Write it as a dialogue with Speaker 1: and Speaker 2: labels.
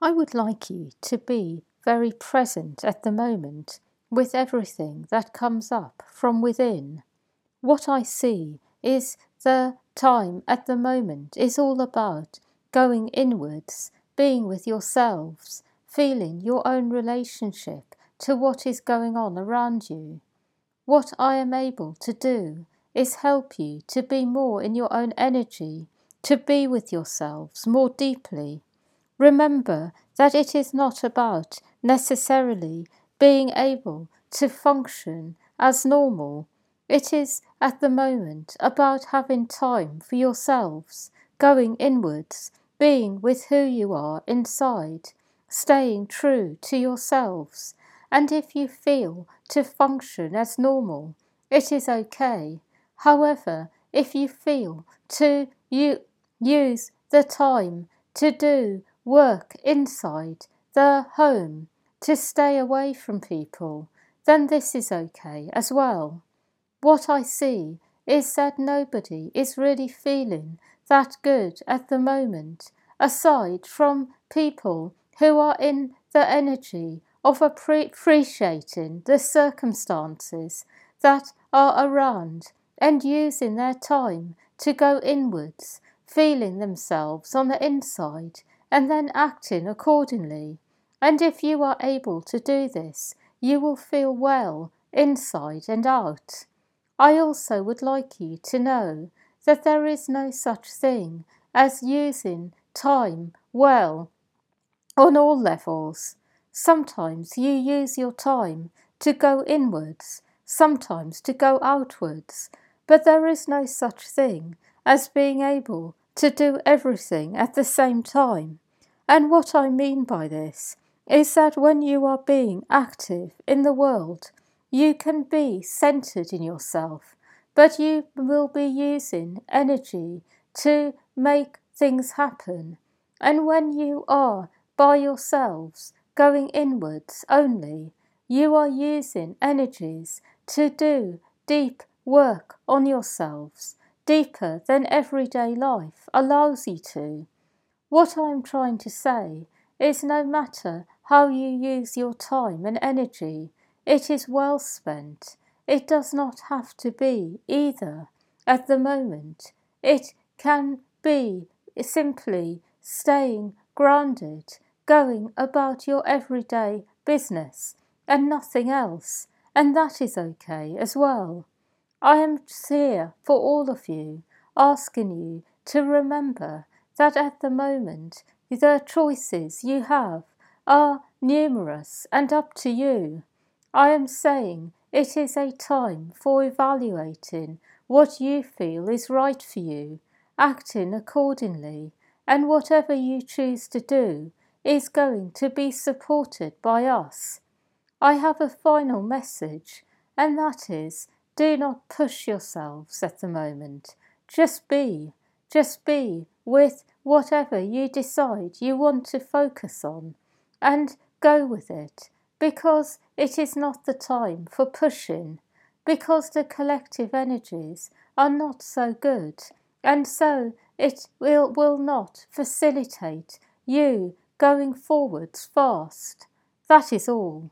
Speaker 1: I would like you to be very present at the moment with everything that comes up from within. What I see is the time at the moment is all about going inwards, being with yourselves, feeling your own relationship to what is going on around you. What I am able to do is help you to be more in your own energy, to be with yourselves more deeply. Remember that it is not about necessarily being able to function as normal. It is at the moment about having time for yourselves, going inwards, being with who you are inside, staying true to yourselves. And if you feel to function as normal, it is okay. However, if you feel to you use the time to do work inside the home, to stay away from people, then this is okay as well. What I see is that nobody is really feeling that good at the moment, aside from people who are in the energy of appreciating the circumstances that are around and using their time to go inwards, feeling themselves on the inside, and then acting accordingly. And if you are able to do this, you will feel well inside and out. I also would like you to know that there is no such thing as using time well on all levels. Sometimes you use your time to go inwards, sometimes to go outwards, but there is no such thing as being able to do everything at the same time. And what I mean by this is that when you are being active in the world, you can be centered in yourself, but you will be using energy to make things happen. And when you are by yourselves, going inwards only, you are using energies to do deep work on yourselves, deeper than everyday life allows you to. What I am trying to say is no matter how you use your time and energy, it is well spent. It does not have to be either at the moment. It can be simply staying grounded, going about your everyday business and nothing else, and that is okay as well. I am here for all of you, asking you to remember that at the moment the choices you have are numerous and up to you. I am saying it is a time for evaluating what you feel is right for you, acting accordingly, and whatever you choose to do is going to be supported by us. I have a final message, and that is do not push yourselves at the moment. Just be, just be with whatever you decide you want to focus on and go with it because it is not the time for pushing, because the collective energies are not so good, and so it will, will not facilitate you going forwards fast. That is all.